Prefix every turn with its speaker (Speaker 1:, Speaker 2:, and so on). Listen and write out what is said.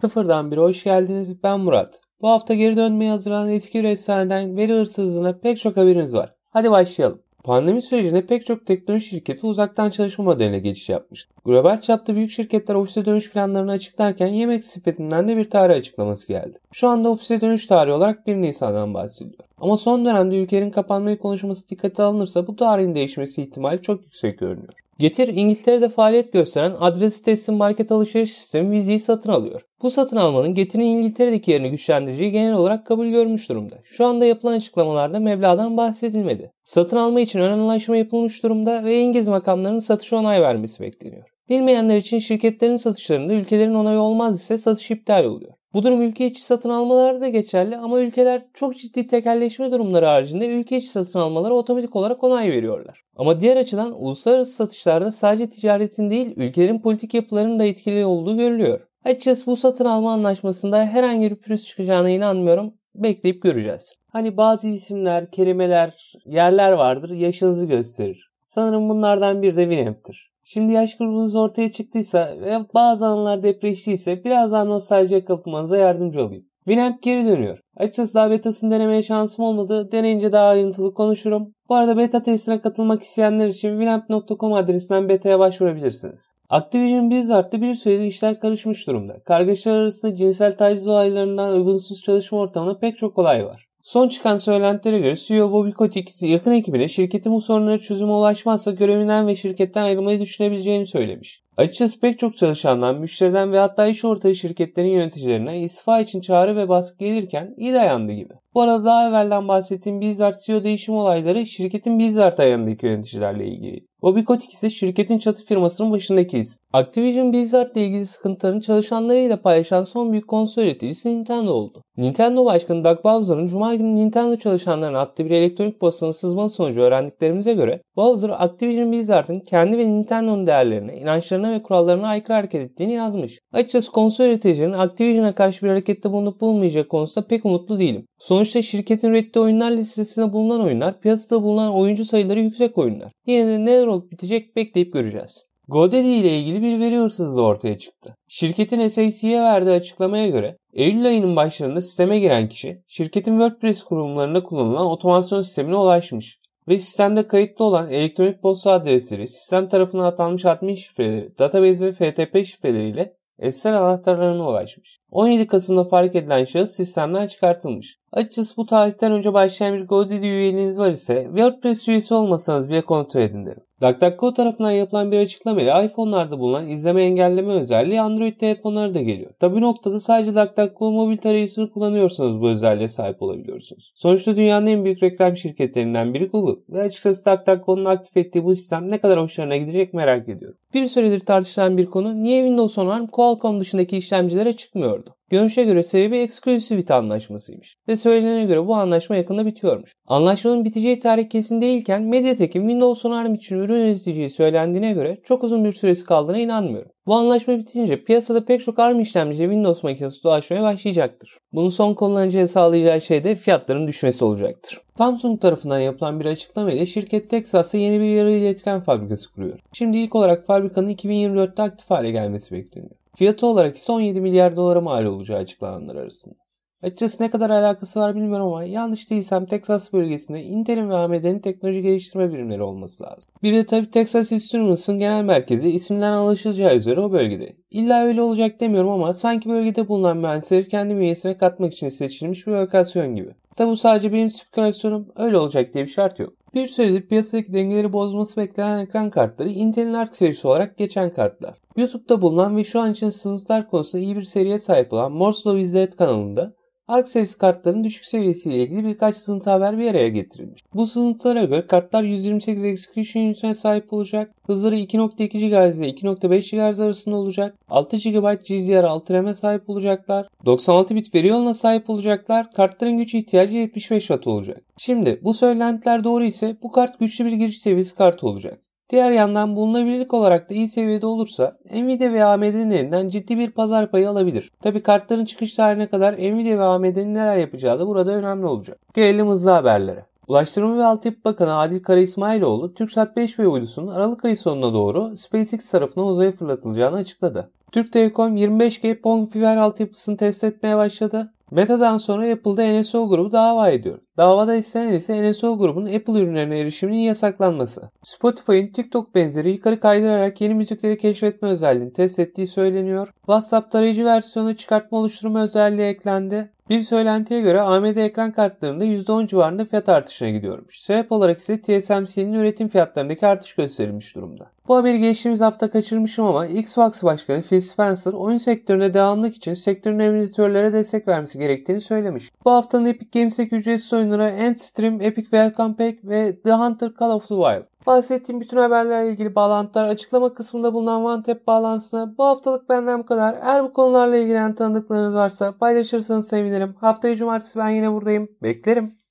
Speaker 1: Sıfırdan bir hoş geldiniz. Ben Murat. Bu hafta geri dönmeye hazırlanan eski efsaneden veri hırsızlığına pek çok haberiniz var. Hadi başlayalım. Pandemi sürecinde pek çok teknoloji şirketi uzaktan çalışma modeline geçiş yapmış. Global çapta büyük şirketler ofise dönüş planlarını açıklarken yemek sepetinden de bir tarih açıklaması geldi. Şu anda ofise dönüş tarihi olarak 1 Nisan'dan bahsediliyor. Ama son dönemde ülkenin kapanmayı konuşması dikkate alınırsa bu tarihin değişmesi ihtimali çok yüksek görünüyor. Getir İngiltere'de faaliyet gösteren adres teslim market alışveriş sistemi Vizi'yi satın alıyor. Bu satın almanın Getir'in İngiltere'deki yerini güçlendireceği genel olarak kabul görmüş durumda. Şu anda yapılan açıklamalarda meblağdan bahsedilmedi. Satın alma için ön anlaşma yapılmış durumda ve İngiliz makamlarının satışa onay vermesi bekleniyor. Bilmeyenler için şirketlerin satışlarında ülkelerin onayı olmaz ise satış iptal oluyor. Bu durum ülke içi satın almalarda da geçerli ama ülkeler çok ciddi tekelleşme durumları haricinde ülke içi satın almalara otomatik olarak onay veriyorlar. Ama diğer açıdan uluslararası satışlarda sadece ticaretin değil ülkelerin politik yapılarının da etkili olduğu görülüyor. Açıkçası bu satın alma anlaşmasında herhangi bir pürüz çıkacağına inanmıyorum. Bekleyip göreceğiz. Hani bazı isimler, kelimeler, yerler vardır yaşınızı gösterir. Sanırım bunlardan biri de Winamp'tir. Şimdi yaş grubunuz ortaya çıktıysa ve bazı anlar depreştiyse biraz daha nostaljiye kapılmanıza yardımcı olayım. Winamp geri dönüyor. Açıkçası daha betasını denemeye şansım olmadı. Deneyince daha ayrıntılı konuşurum. Bu arada beta testine katılmak isteyenler için winamp.com adresinden beta'ya başvurabilirsiniz. Activision Blizzard'da bir süredir işler karışmış durumda. Kardeşler arasında cinsel taciz olaylarından uygunsuz çalışma ortamına pek çok olay var. Son çıkan söylentilere göre CEO Bobby Kotick yakın ekibine şirketin bu sorunlara çözüme ulaşmazsa görevinden ve şirketten ayrılmayı düşünebileceğini söylemiş. Açıkçası pek çok çalışandan, müşteriden ve hatta iş ortağı şirketlerin yöneticilerine istifa için çağrı ve baskı gelirken iyi dayandı gibi. Bu arada daha evvelden bahsettiğim Blizzard CEO değişim olayları şirketin Blizzard ayağındaki yöneticilerle ilgili. Bobby Kotick ise şirketin çatı firmasının başındaki isim. Activision Blizzard ile ilgili sıkıntıların çalışanlarıyla paylaşan son büyük konsol üreticisi Nintendo oldu. Nintendo Başkanı Doug Bowser'ın Cuma günü Nintendo çalışanlarına attığı bir elektronik postanın sızması sonucu öğrendiklerimize göre Bowser Activision Blizzard'ın kendi ve Nintendo'nun değerlerine, inançlarına ve kurallarına aykırı hareket ettiğini yazmış. Açıkçası konsol üreticilerin Activision'a karşı bir harekette bulunup bulunmayacağı konusunda pek umutlu değilim. Sonuçta şirketin ürettiği oyunlar listesinde bulunan oyunlar, piyasada bulunan oyuncu sayıları yüksek oyunlar. Yine de neler olup bitecek bekleyip göreceğiz. GoDaddy ile ilgili bir veri hırsızlığı ortaya çıktı. Şirketin SAC'ye verdiği açıklamaya göre Eylül ayının başlarında sisteme giren kişi şirketin WordPress kurumlarında kullanılan otomasyon sistemine ulaşmış ve sistemde kayıtlı olan elektronik posta adresleri, sistem tarafından atanmış admin şifreleri, database ve FTP şifreleriyle SSL anahtarlarına ulaşmış. 17 Kasım'da fark edilen şahıs sistemden çıkartılmış. Açıkçası bu tarihten önce başlayan bir GoDaddy üyeliğiniz var ise WordPress üyesi olmasanız bile kontrol edin derim. DuckDuckGo tarafından yapılan bir açıklamayla iPhone'larda bulunan izleme engelleme özelliği Android telefonlara da geliyor. Tabi noktada sadece DuckDuckGo mobil tarayıcısını kullanıyorsanız bu özelliğe sahip olabiliyorsunuz. Sonuçta dünyanın en büyük reklam şirketlerinden biri Google ve açıkçası DuckDuckGo'nun aktif ettiği bu sistem ne kadar hoşlarına gidecek merak ediyorum. Bir süredir tartışılan bir konu niye Windows 10 ARM Qualcomm dışındaki işlemcilere çıkmıyordu? Görünüşe göre sebebi eksklusivite anlaşmasıymış ve söylenene göre bu anlaşma yakında bitiyormuş. Anlaşmanın biteceği tarih kesin değilken Mediatek'in Windows 10 ARM için ürün üreteceği söylendiğine göre çok uzun bir süresi kaldığına inanmıyorum. Bu anlaşma bitince piyasada pek çok ARM işlemci Windows makinesi dolaşmaya başlayacaktır. Bunun son kullanıcıya sağlayacağı şey de fiyatların düşmesi olacaktır. Samsung tarafından yapılan bir açıklama ile şirket Texas'ta yeni bir yarı iletken fabrikası kuruyor. Şimdi ilk olarak fabrikanın 2024'te aktif hale gelmesi bekleniyor. Fiyatı olarak ise 17 milyar dolara mal olacağı açıklananlar arasında. Açıkçası ne kadar alakası var bilmiyorum ama yanlış değilsem Texas bölgesinde Intel'in ve AMD'nin teknoloji geliştirme birimleri olması lazım. Bir de tabi Texas Instruments'ın genel merkezi isimden anlaşılacağı üzere o bölgede. İlla öyle olacak demiyorum ama sanki bölgede bulunan mühendisleri kendi bünyesine katmak için seçilmiş bir lokasyon gibi. Tabi bu sadece benim spekülasyonum öyle olacak diye bir şart yok. Bir süredir piyasadaki dengeleri bozması beklenen ekran kartları Intel'in Arc serisi olarak geçen kartlar. YouTube'da bulunan ve şu an için sızıntılar konusunda iyi bir seriye sahip olan Morse Law kanalında Arc serisi kartların düşük seviyesiyle ilgili birkaç sızıntı haber bir araya getirilmiş. Bu sızıntılara göre kartlar 128 execution unitine sahip olacak, hızları 2.2 GHz ile 2.5 GHz arasında olacak, 6 GB GDDR6 RAM'e sahip olacaklar, 96 bit veri yoluna sahip olacaklar, kartların güç ihtiyacı 75 Watt olacak. Şimdi bu söylentiler doğru ise bu kart güçlü bir giriş seviyesi kartı olacak. Diğer yandan bulunabilirlik olarak da iyi seviyede olursa Nvidia ve AMD'nin elinden ciddi bir pazar payı alabilir. Tabi kartların çıkış tarihine kadar Nvidia ve AMD'nin neler yapacağı da burada önemli olacak. Gelelim hızlı haberlere. Ulaştırma ve Altyapı Bakanı Adil Kara İsmailoğlu, TürkSat 5B uydusunun Aralık ayı sonuna doğru SpaceX tarafından uzaya fırlatılacağını açıkladı. Türk Telekom 25G PON fiber altyapısını test etmeye başladı. Meta'dan sonra Apple'da NSO grubu dava ediyor. Davada istenen ise NSO grubunun Apple ürünlerine erişiminin yasaklanması. Spotify'ın TikTok benzeri yukarı kaydırarak yeni müzikleri keşfetme özelliğini test ettiği söyleniyor. WhatsApp tarayıcı versiyonu çıkartma oluşturma özelliği eklendi. Bir söylentiye göre AMD ekran kartlarında %10 civarında fiyat artışına gidiyormuş. Sebep olarak ise TSMC'nin üretim fiyatlarındaki artış gösterilmiş durumda. Bu haberi geçtiğimiz hafta kaçırmışım ama Xbox Başkanı Phil Spencer oyun sektörüne devamlık için sektörün emülatörlere destek vermesi gerektiğini söylemiş. Bu haftanın Epic Games'teki ücretsiz oyunlara Endstream, Epic Welcome Pack ve The Hunter Call of the Wild. Bahsettiğim bütün haberlerle ilgili bağlantılar açıklama kısmında bulunan OneTap bağlantısına bu haftalık benden bu kadar. Eğer bu konularla ilgilenen tanıdıklarınız varsa paylaşırsanız sevinirim. Haftaya cumartesi ben yine buradayım. Beklerim.